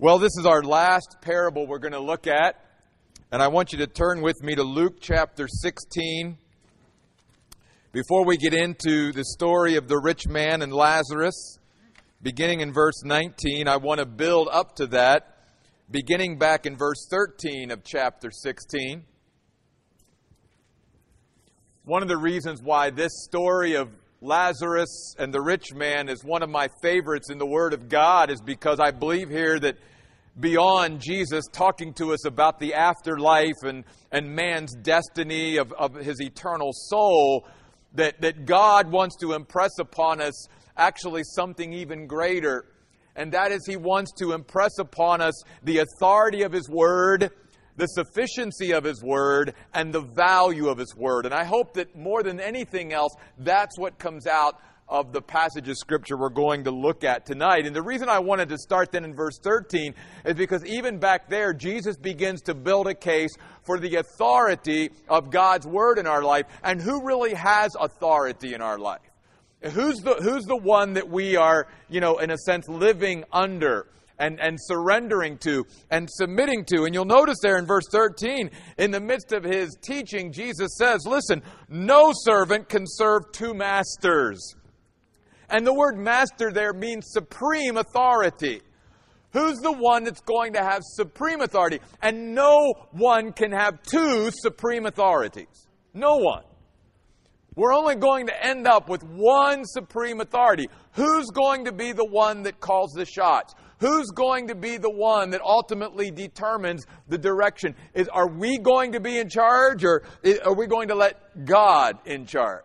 Well, this is our last parable we're going to look at. And I want you to turn with me to Luke chapter 16. Before we get into the story of the rich man and Lazarus, beginning in verse 19, I want to build up to that, beginning back in verse 13 of chapter 16. One of the reasons why this story of Lazarus and the rich man is one of my favorites in the Word of God is because I believe here that beyond Jesus talking to us about the afterlife and, and man's destiny of, of his eternal soul, that, that God wants to impress upon us actually something even greater. And that is, He wants to impress upon us the authority of His Word the sufficiency of His Word and the value of His Word. And I hope that more than anything else, that's what comes out of the passage of Scripture we're going to look at tonight. And the reason I wanted to start then in verse 13 is because even back there, Jesus begins to build a case for the authority of God's Word in our life and who really has authority in our life. Who's the, who's the one that we are, you know, in a sense, living under? And, and surrendering to and submitting to. And you'll notice there in verse 13, in the midst of his teaching, Jesus says, Listen, no servant can serve two masters. And the word master there means supreme authority. Who's the one that's going to have supreme authority? And no one can have two supreme authorities. No one. We're only going to end up with one supreme authority. Who's going to be the one that calls the shots? Who's going to be the one that ultimately determines the direction? Is, are we going to be in charge or are we going to let God in charge?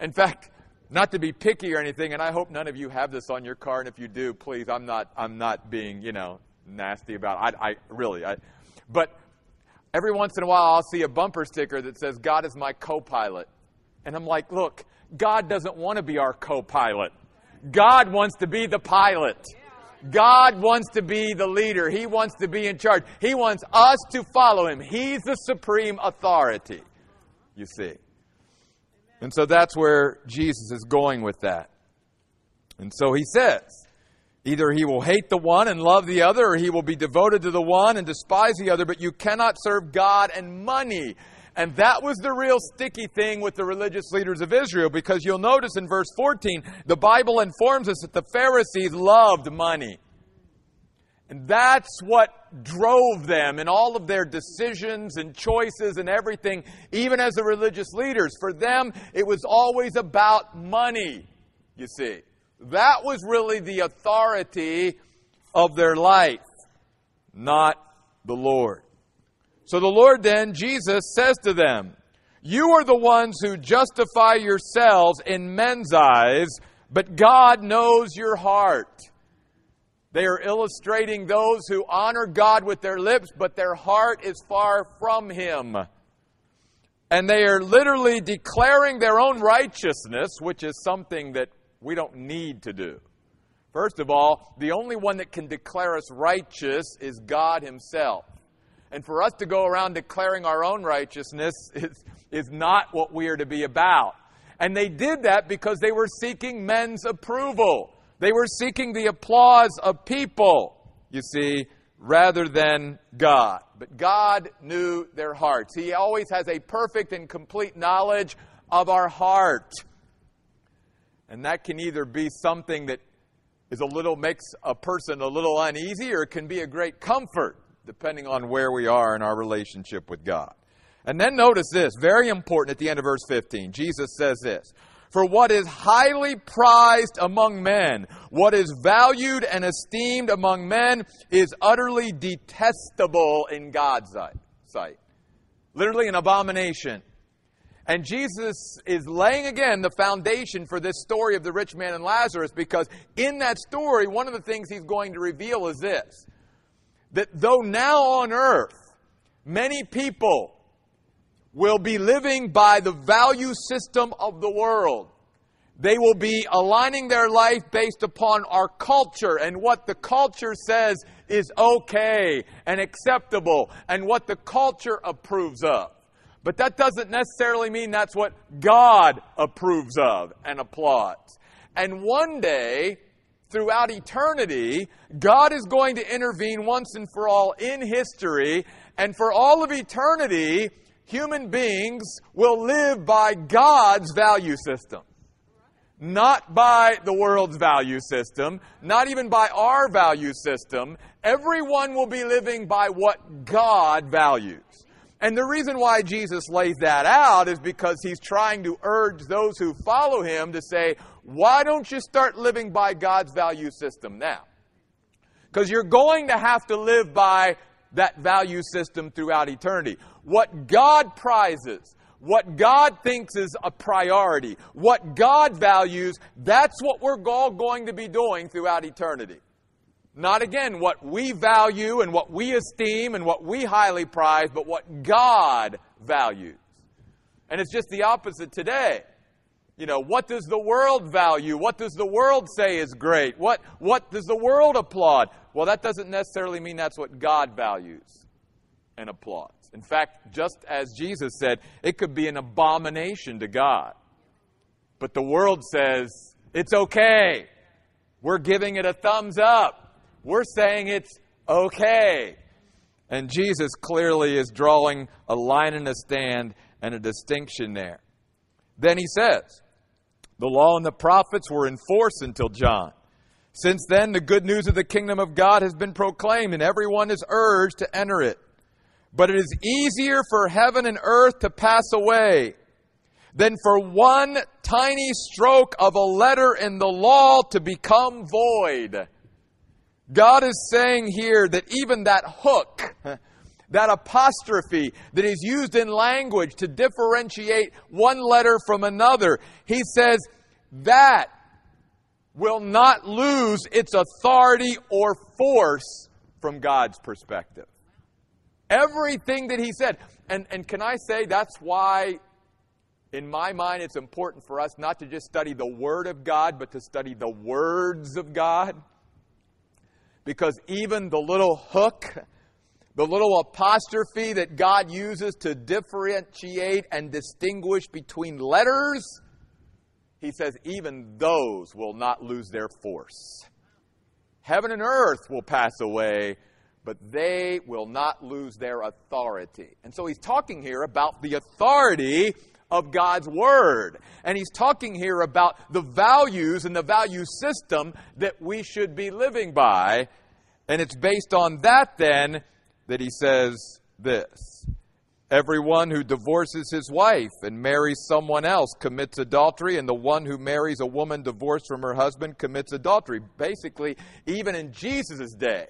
In fact, not to be picky or anything, and I hope none of you have this on your car, and if you do, please, I'm not, I'm not being, you know, nasty about it. I, I really, I, but every once in a while I'll see a bumper sticker that says, God is my co pilot. And I'm like, look, God doesn't want to be our co pilot. God wants to be the pilot. God wants to be the leader. He wants to be in charge. He wants us to follow him. He's the supreme authority, you see. And so that's where Jesus is going with that. And so he says, either he will hate the one and love the other, or he will be devoted to the one and despise the other, but you cannot serve God and money. And that was the real sticky thing with the religious leaders of Israel because you'll notice in verse 14, the Bible informs us that the Pharisees loved money. And that's what drove them in all of their decisions and choices and everything, even as the religious leaders. For them, it was always about money, you see. That was really the authority of their life, not the Lord. So the Lord then, Jesus, says to them, You are the ones who justify yourselves in men's eyes, but God knows your heart. They are illustrating those who honor God with their lips, but their heart is far from Him. And they are literally declaring their own righteousness, which is something that we don't need to do. First of all, the only one that can declare us righteous is God Himself. And for us to go around declaring our own righteousness is, is not what we are to be about. And they did that because they were seeking men's approval. They were seeking the applause of people, you see, rather than God. But God knew their hearts. He always has a perfect and complete knowledge of our heart. And that can either be something that is a little makes a person a little uneasy or it can be a great comfort depending on where we are in our relationship with God. And then notice this, very important at the end of verse 15. Jesus says this For what is highly prized among men, what is valued and esteemed among men, is utterly detestable in God's sight. Literally an abomination. And Jesus is laying again the foundation for this story of the rich man and Lazarus because in that story, one of the things he's going to reveal is this that though now on earth many people will be living by the value system of the world, they will be aligning their life based upon our culture and what the culture says is okay and acceptable and what the culture approves of. But that doesn't necessarily mean that's what God approves of and applauds. And one day, throughout eternity, God is going to intervene once and for all in history, and for all of eternity, human beings will live by God's value system. Not by the world's value system, not even by our value system. Everyone will be living by what God values. And the reason why Jesus lays that out is because he's trying to urge those who follow him to say, why don't you start living by God's value system now? Because you're going to have to live by that value system throughout eternity. What God prizes, what God thinks is a priority, what God values, that's what we're all going to be doing throughout eternity. Not again what we value and what we esteem and what we highly prize, but what God values. And it's just the opposite today. You know, what does the world value? What does the world say is great? What, what does the world applaud? Well, that doesn't necessarily mean that's what God values and applauds. In fact, just as Jesus said, it could be an abomination to God. But the world says, it's okay. We're giving it a thumbs up. We're saying it's okay. And Jesus clearly is drawing a line in the stand and a distinction there. Then he says, The law and the prophets were in force until John. Since then, the good news of the kingdom of God has been proclaimed, and everyone is urged to enter it. But it is easier for heaven and earth to pass away than for one tiny stroke of a letter in the law to become void. God is saying here that even that hook, that apostrophe that is used in language to differentiate one letter from another, he says that will not lose its authority or force from God's perspective. Everything that he said. And, and can I say that's why, in my mind, it's important for us not to just study the Word of God, but to study the words of God? because even the little hook, the little apostrophe that God uses to differentiate and distinguish between letters, he says, even those will not lose their force. Heaven and earth will pass away, but they will not lose their authority. And so he's talking here about the authority of God's Word. And he's talking here about the values and the value system that we should be living by. And it's based on that then that he says this Everyone who divorces his wife and marries someone else commits adultery, and the one who marries a woman divorced from her husband commits adultery. Basically, even in Jesus' day,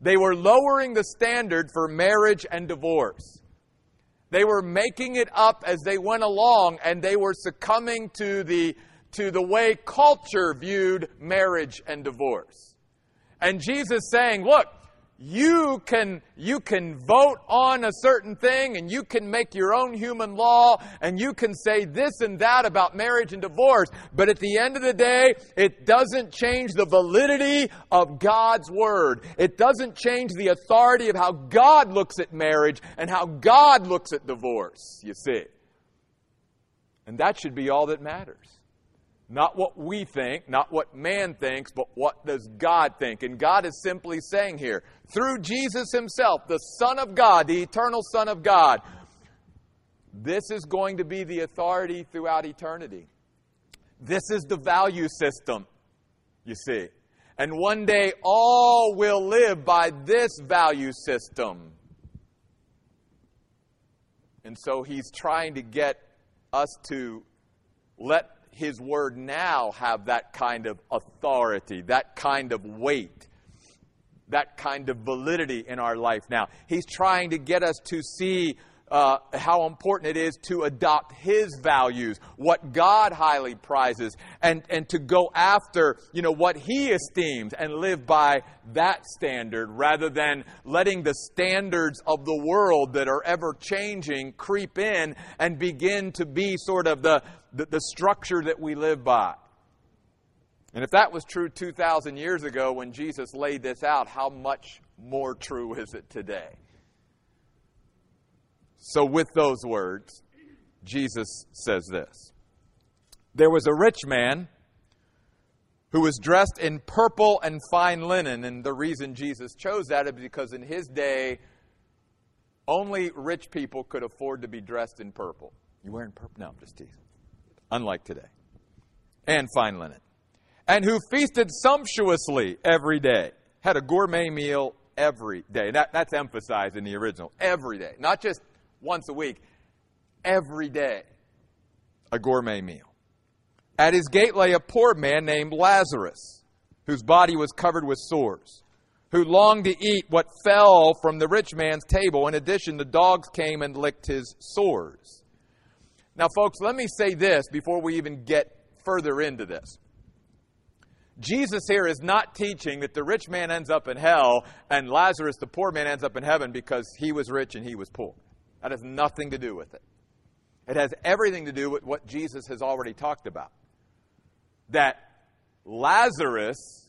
they were lowering the standard for marriage and divorce. They were making it up as they went along, and they were succumbing to the, to the way culture viewed marriage and divorce. And Jesus saying, look, you can, you can vote on a certain thing and you can make your own human law and you can say this and that about marriage and divorce. But at the end of the day, it doesn't change the validity of God's word. It doesn't change the authority of how God looks at marriage and how God looks at divorce, you see. And that should be all that matters. Not what we think, not what man thinks, but what does God think? And God is simply saying here, through Jesus Himself, the Son of God, the eternal Son of God, this is going to be the authority throughout eternity. This is the value system, you see. And one day all will live by this value system. And so he's trying to get us to let his word now have that kind of authority, that kind of weight, that kind of validity in our life now. He's trying to get us to see uh, how important it is to adopt His values, what God highly prizes, and, and to go after, you know, what He esteems and live by that standard rather than letting the standards of the world that are ever changing creep in and begin to be sort of the, the, the structure that we live by. And if that was true 2,000 years ago when Jesus laid this out, how much more true is it today? So, with those words, Jesus says this There was a rich man who was dressed in purple and fine linen. And the reason Jesus chose that is because in his day, only rich people could afford to be dressed in purple. You wearing purple? No, I'm just teasing. Unlike today. And fine linen. And who feasted sumptuously every day. Had a gourmet meal every day. That, that's emphasized in the original. Every day. Not just once a week. Every day. A gourmet meal. At his gate lay a poor man named Lazarus, whose body was covered with sores, who longed to eat what fell from the rich man's table. In addition, the dogs came and licked his sores. Now, folks, let me say this before we even get further into this. Jesus here is not teaching that the rich man ends up in hell and Lazarus, the poor man, ends up in heaven because he was rich and he was poor. That has nothing to do with it. It has everything to do with what Jesus has already talked about. That Lazarus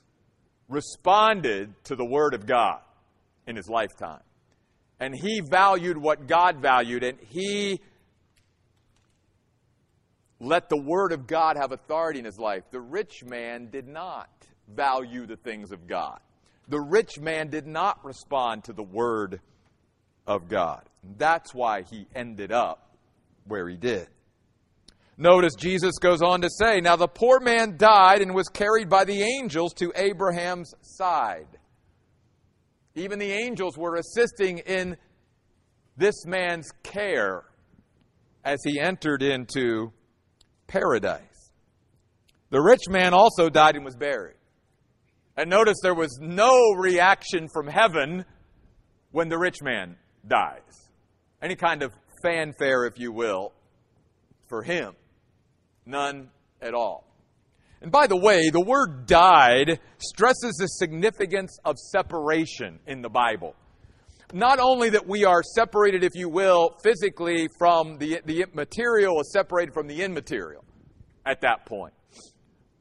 responded to the Word of God in his lifetime. And he valued what God valued, and he let the Word of God have authority in his life. The rich man did not value the things of God. The rich man did not respond to the Word of God. That's why he ended up where he did. Notice Jesus goes on to say, Now the poor man died and was carried by the angels to Abraham's side. Even the angels were assisting in this man's care as he entered into paradise. The rich man also died and was buried. And notice there was no reaction from heaven when the rich man dies. Any kind of fanfare, if you will, for him. None at all. And by the way, the word died stresses the significance of separation in the Bible not only that we are separated, if you will, physically from the, the material is separated from the immaterial at that point.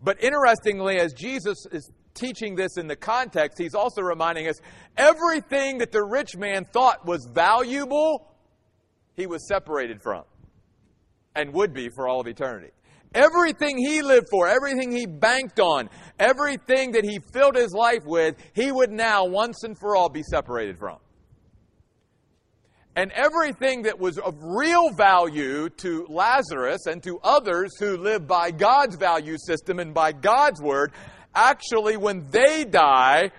But interestingly, as Jesus is teaching this in the context, he's also reminding us everything that the rich man thought was valuable, he was separated from and would be for all of eternity. Everything he lived for, everything he banked on, everything that he filled his life with, he would now once and for all be separated from and everything that was of real value to Lazarus and to others who live by God's value system and by God's word, actually, when they die,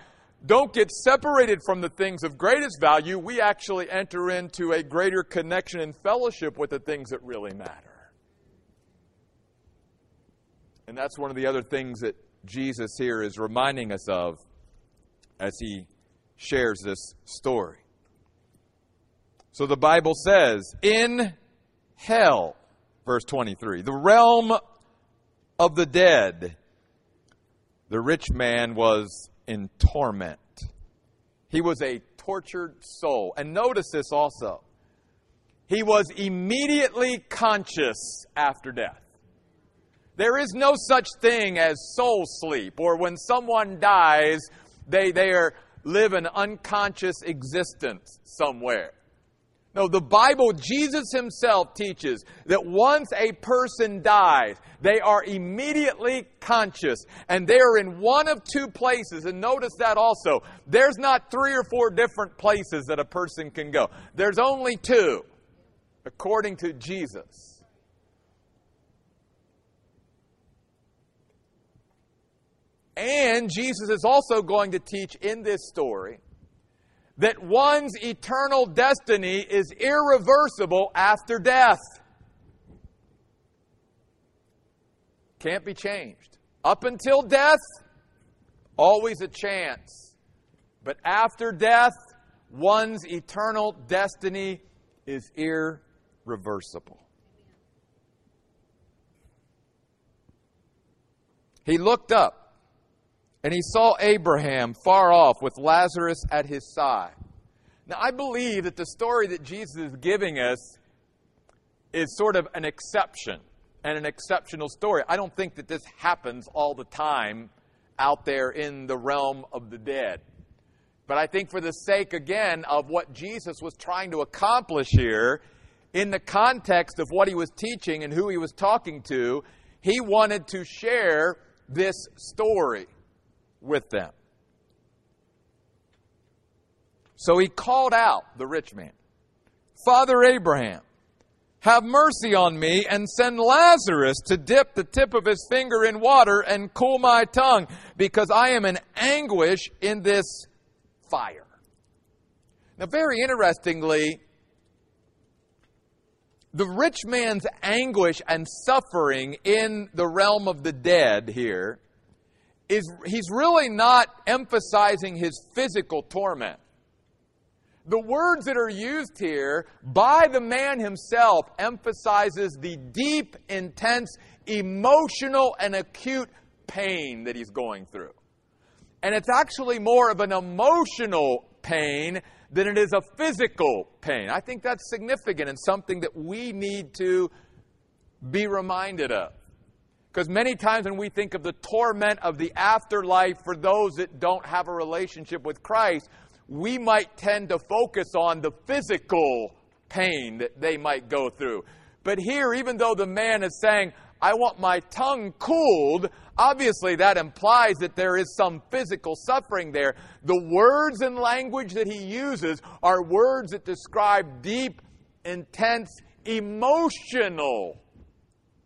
don't get separated from the things of greatest value. We actually enter into a greater connection and fellowship with the things that really matter. And that's one of the other things that Jesus here is reminding us of as he shares this story. So the Bible says, in hell, verse 23, the realm of the dead, the rich man was in torment. He was a tortured soul. And notice this also. He was immediately conscious after death. There is no such thing as soul sleep, or when someone dies, they, they are, live an unconscious existence somewhere. No, the Bible, Jesus himself teaches that once a person dies, they are immediately conscious and they are in one of two places. And notice that also. There's not three or four different places that a person can go. There's only two, according to Jesus. And Jesus is also going to teach in this story that one's eternal destiny is irreversible after death. Can't be changed. Up until death, always a chance. But after death, one's eternal destiny is irreversible. He looked up and he saw Abraham far off with Lazarus at his side. Now, I believe that the story that Jesus is giving us is sort of an exception and an exceptional story. I don't think that this happens all the time out there in the realm of the dead. But I think, for the sake, again, of what Jesus was trying to accomplish here, in the context of what he was teaching and who he was talking to, he wanted to share this story with them. So he called out the rich man Father Abraham, have mercy on me and send Lazarus to dip the tip of his finger in water and cool my tongue, because I am in anguish in this fire. Now, very interestingly, the rich man's anguish and suffering in the realm of the dead here is he's really not emphasizing his physical torment. The words that are used here by the man himself emphasizes the deep, intense, emotional, and acute pain that he's going through. And it's actually more of an emotional pain than it is a physical pain. I think that's significant and something that we need to be reminded of. Because many times when we think of the torment of the afterlife for those that don't have a relationship with Christ, we might tend to focus on the physical pain that they might go through. But here, even though the man is saying, I want my tongue cooled, obviously that implies that there is some physical suffering there. The words and language that he uses are words that describe deep, intense, emotional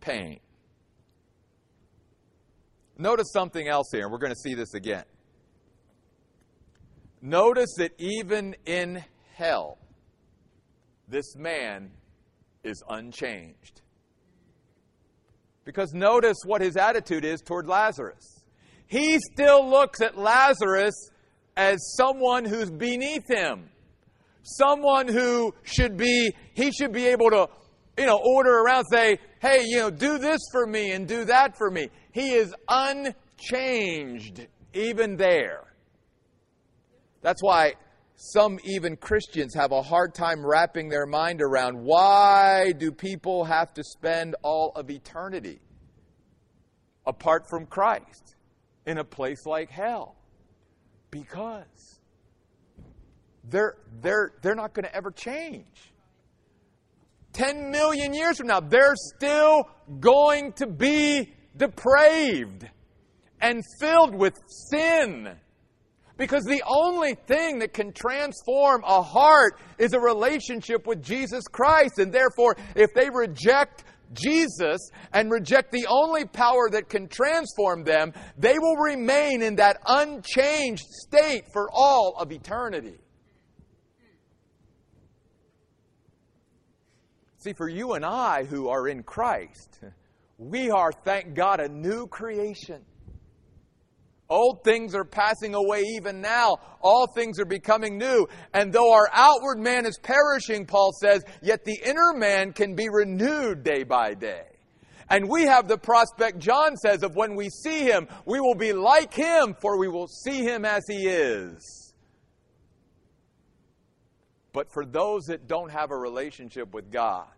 pain. Notice something else here, and we're going to see this again. Notice that even in hell, this man is unchanged. Because notice what his attitude is toward Lazarus. He still looks at Lazarus as someone who's beneath him. Someone who should be, he should be able to, you know, order around, say, hey, you know, do this for me and do that for me. He is unchanged even there. That's why some even Christians have a hard time wrapping their mind around why do people have to spend all of eternity apart from Christ in a place like hell? Because they're, they're, they're not going to ever change. 10 million years from now, they're still going to be depraved and filled with sin because the only thing that can transform a heart is a relationship with Jesus Christ. And therefore, if they reject Jesus and reject the only power that can transform them, they will remain in that unchanged state for all of eternity. See, for you and I who are in Christ, we are, thank God, a new creation. Old things are passing away even now. All things are becoming new. And though our outward man is perishing, Paul says, yet the inner man can be renewed day by day. And we have the prospect, John says, of when we see him, we will be like him, for we will see him as he is. But for those that don't have a relationship with God,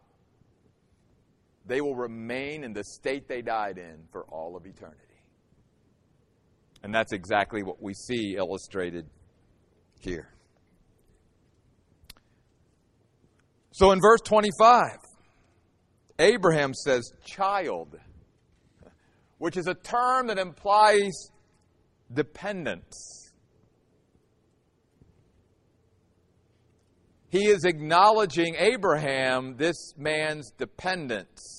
they will remain in the state they died in for all of eternity. And that's exactly what we see illustrated here. So in verse 25, Abraham says, child, which is a term that implies dependence. He is acknowledging Abraham, this man's dependence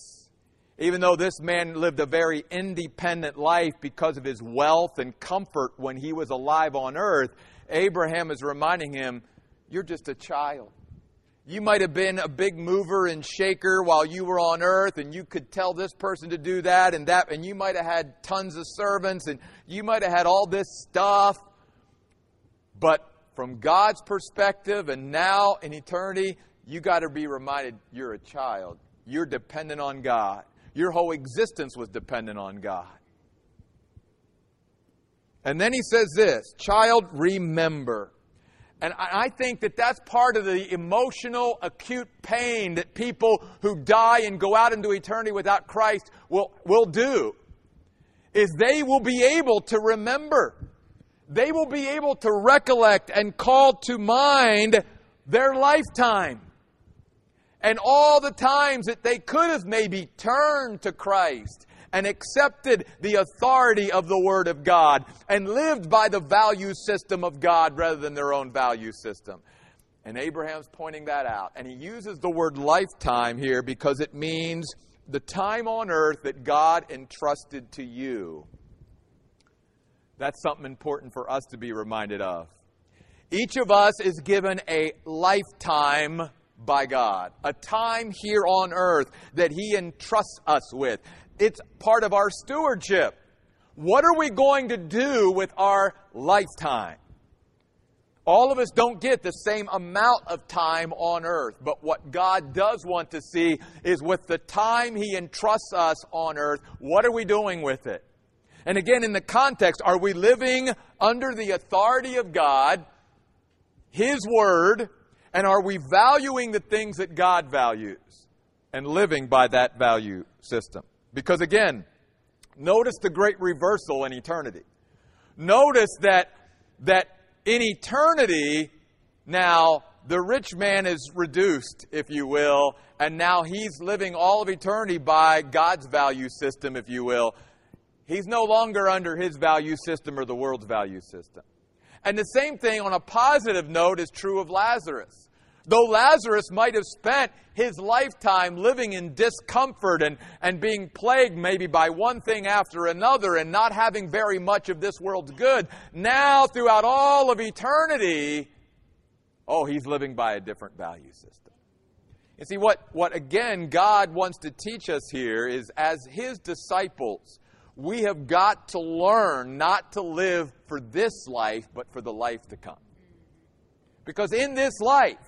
even though this man lived a very independent life because of his wealth and comfort when he was alive on earth, Abraham is reminding him, You're just a child. You might have been a big mover and shaker while you were on earth, and you could tell this person to do that and that, and you might have had tons of servants, and you might have had all this stuff. But from God's perspective, and now in eternity, you got to be reminded you're a child. You're dependent on God. Your whole existence was dependent on God. And then he says this Child, remember. And I think that that's part of the emotional, acute pain that people who die and go out into eternity without Christ will, will do. Is they will be able to remember. They will be able to recollect and call to mind their lifetime and all the times that they could have maybe turned to Christ and accepted the authority of the Word of God and lived by the value system of God rather than their own value system. And Abraham's pointing that out. And he uses the word lifetime here because it means the time on earth that God entrusted to you. That's something important for us to be reminded of. Each of us is given a lifetime by God, a time here on earth that He entrusts us with. It's part of our stewardship. What are we going to do with our lifetime? All of us don't get the same amount of time on earth, but what God does want to see is with the time He entrusts us on earth, what are we doing with it? And again, in the context, are we living under the authority of God, His Word, and are we valuing the things that God values and living by that value system? Because again, notice the great reversal in eternity. Notice that, that in eternity, now the rich man is reduced, if you will, and now he's living all of eternity by God's value system, if you will. He's no longer under his value system or the world's value system. And the same thing on a positive note is true of Lazarus. Though Lazarus might have spent his lifetime living in discomfort and, and being plagued maybe by one thing after another and not having very much of this world's good, now throughout all of eternity, oh, he's living by a different value system. You see, what, what again God wants to teach us here is as his disciples, we have got to learn not to live for this life, but for the life to come. Because in this life,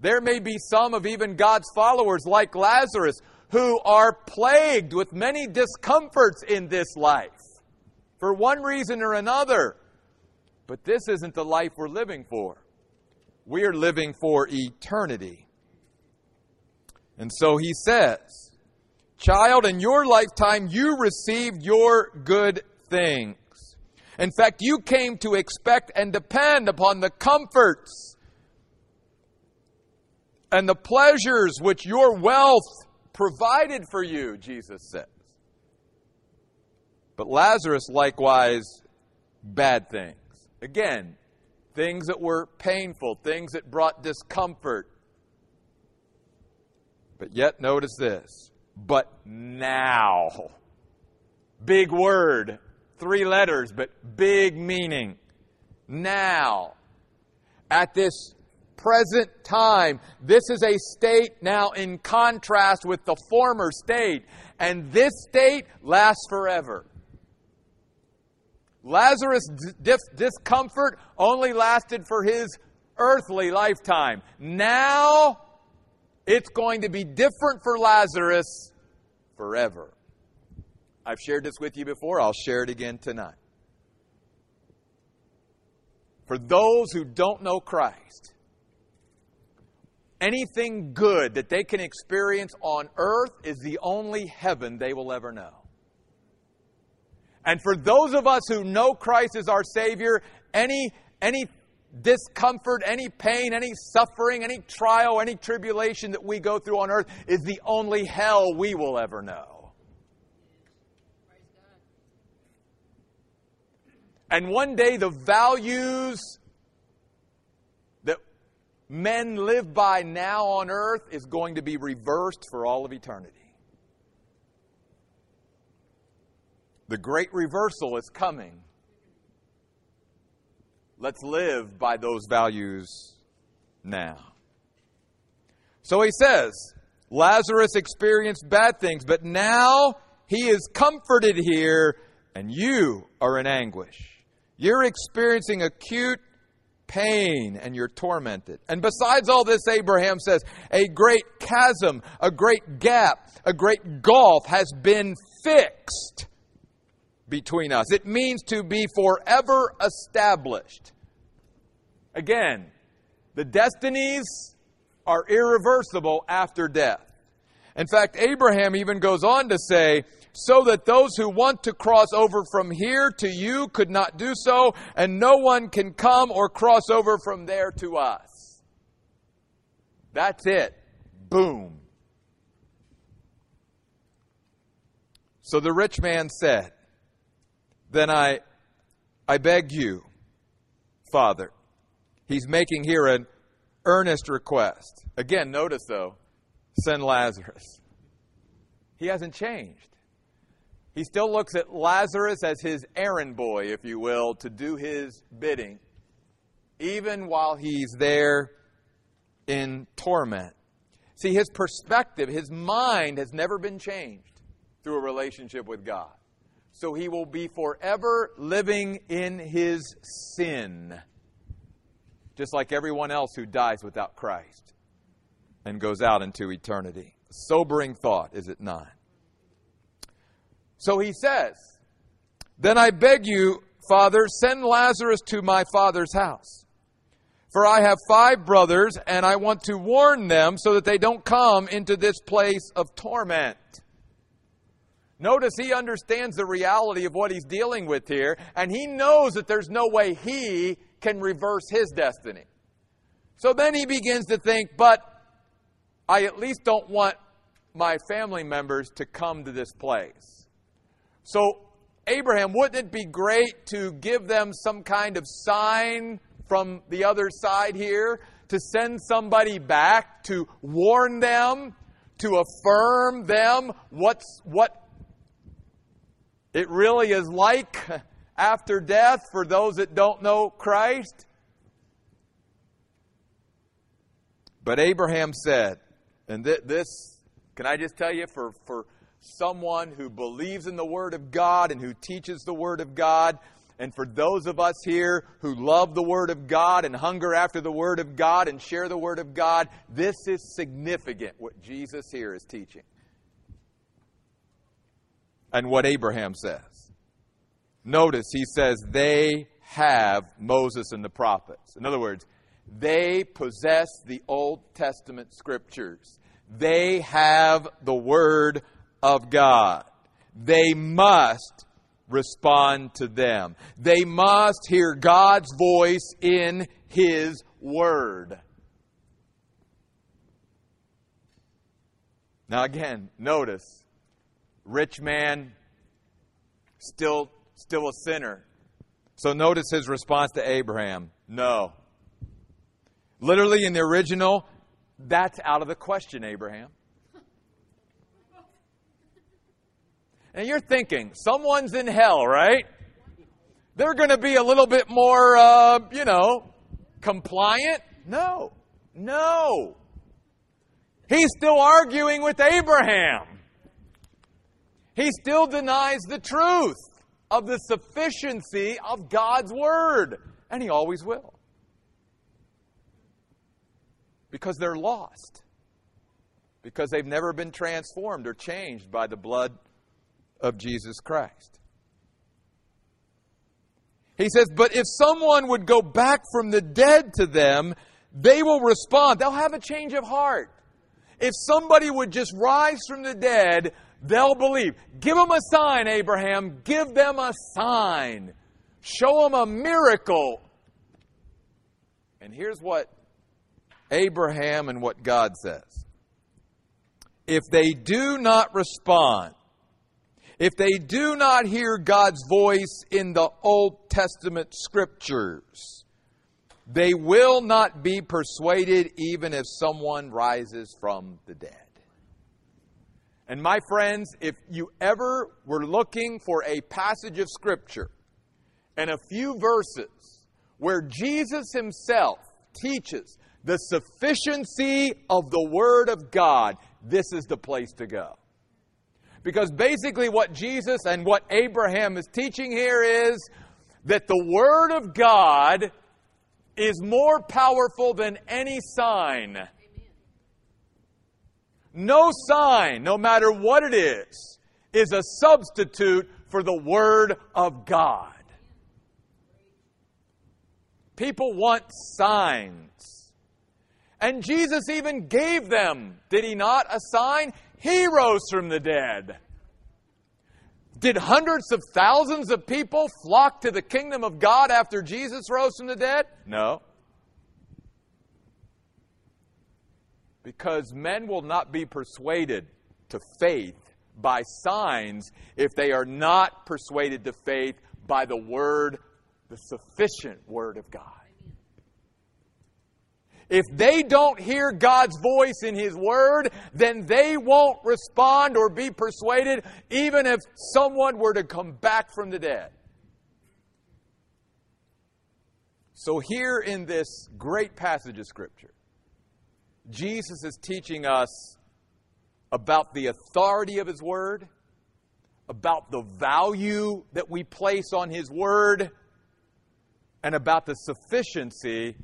there may be some of even God's followers, like Lazarus, who are plagued with many discomforts in this life for one reason or another. But this isn't the life we're living for. We are living for eternity. And so he says, Child, in your lifetime, you received your good things. In fact, you came to expect and depend upon the comforts and the pleasures which your wealth provided for you, Jesus says. But Lazarus likewise bad things. Again, things that were painful, things that brought discomfort. But yet, notice this. But now. Big word, three letters, but big meaning. Now. At this present time. This is a state now in contrast with the former state. And this state lasts forever. Lazarus' dis- discomfort only lasted for his earthly lifetime. Now, it's going to be different for Lazarus forever. I've shared this with you before, I'll share it again tonight. For those who don't know Christ, anything good that they can experience on earth is the only heaven they will ever know. And for those of us who know Christ as our Savior, any, any discomfort, any pain, any suffering, any trial, any tribulation that we go through on earth is the only hell we will ever know. And one day the values that men live by now on earth is going to be reversed for all of eternity. The great reversal is coming. Let's live by those values now. So he says, Lazarus experienced bad things, but now he is comforted here, and you are in anguish. You're experiencing acute pain and you're tormented. And besides all this, Abraham says, a great chasm, a great gap, a great gulf has been fixed between us. It means to be forever established. Again, the destinies are irreversible after death. In fact, Abraham even goes on to say, so that those who want to cross over from here to you could not do so, and no one can come or cross over from there to us. That's it. Boom. So the rich man said, Then I, I beg you, Father. He's making here an earnest request. Again, notice though, send Lazarus. He hasn't changed. He still looks at Lazarus as his errand boy, if you will, to do his bidding, even while he's there in torment. See, his perspective, his mind has never been changed through a relationship with God. So he will be forever living in his sin, just like everyone else who dies without Christ and goes out into eternity. Sobering thought, is it not? So he says, Then I beg you, Father, send Lazarus to my father's house. For I have five brothers, and I want to warn them so that they don't come into this place of torment. Notice he understands the reality of what he's dealing with here, and he knows that there's no way he can reverse his destiny. So then he begins to think, but I at least don't want my family members to come to this place. So, Abraham, wouldn't it be great to give them some kind of sign from the other side here? To send somebody back to warn them, to affirm them what's, what it really is like after death for those that don't know Christ? But Abraham said, and th- this, can I just tell you, for, for someone who believes in the Word of God and who teaches the Word of God. And for those of us here who love the Word of God and hunger after the Word of God and share the Word of God, this is significant what Jesus here is teaching. And what Abraham says. Notice he says, they have Moses and the prophets. In other words, they possess the Old Testament scriptures. They have the Word of God. They must respond to them. They must hear God's voice in His Word. Now, again, notice rich man, still, still a sinner. So notice his response to Abraham no. Literally in the original, that's out of the question, Abraham. And you're thinking, someone's in hell, right? They're going to be a little bit more, uh, you know, compliant? No. No. He's still arguing with Abraham. He still denies the truth of the sufficiency of God's Word. And he always will. Because they're lost. Because they've never been transformed or changed by the blood of Jesus Christ. He says, But if someone would go back from the dead to them, they will respond. They'll have a change of heart. If somebody would just rise from the dead, they'll believe. Give them a sign, Abraham. Give them a sign. Show them a miracle. And here's what Abraham and what God says. If they do not respond, if they do not hear God's voice in the Old Testament scriptures, they will not be persuaded even if someone rises from the dead. And my friends, if you ever were looking for a passage of Scripture and a few verses where Jesus Himself teaches the sufficiency of the Word of God, this is the place to go. Because basically, what Jesus and what Abraham is teaching here is that the Word of God is more powerful than any sign. No sign, no matter what it is, is a substitute for the Word of God. People want signs. And Jesus even gave them, did he not, a sign? He rose from the dead. Did hundreds of thousands of people flock to the kingdom of God after Jesus rose from the dead? No. Because men will not be persuaded to faith by signs if they are not persuaded to faith by the Word, the sufficient Word of God. If they don't hear God's voice in His Word, then they won't respond or be persuaded, even if someone were to come back from the dead. So, here in this great passage of Scripture, Jesus is teaching us about the authority of His Word, about the value that we place on His Word, and about the sufficiency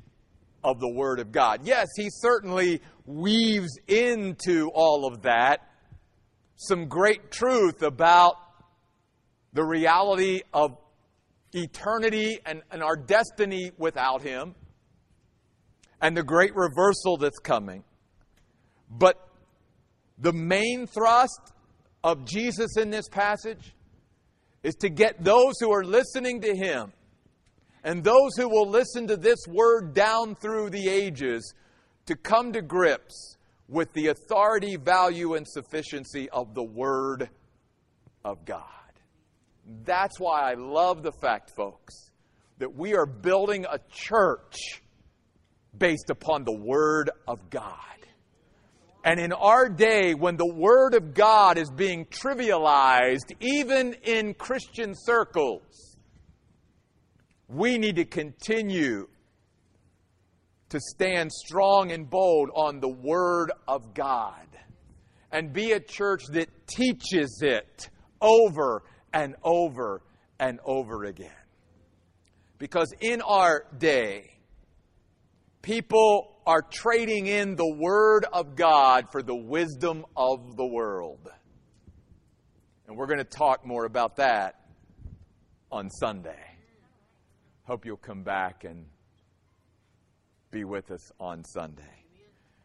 of the Word of God. Yes, He certainly weaves into all of that some great truth about the reality of eternity and, and our destiny without Him and the great reversal that's coming. But the main thrust of Jesus in this passage is to get those who are listening to Him and those who will listen to this word down through the ages to come to grips with the authority, value, and sufficiency of the Word of God. That's why I love the fact, folks, that we are building a church based upon the Word of God. And in our day, when the Word of God is being trivialized, even in Christian circles, we need to continue to stand strong and bold on the Word of God and be a church that teaches it over and over and over again. Because in our day, people are trading in the Word of God for the wisdom of the world. And we're going to talk more about that on Sunday. Hope you'll come back and be with us on Sunday.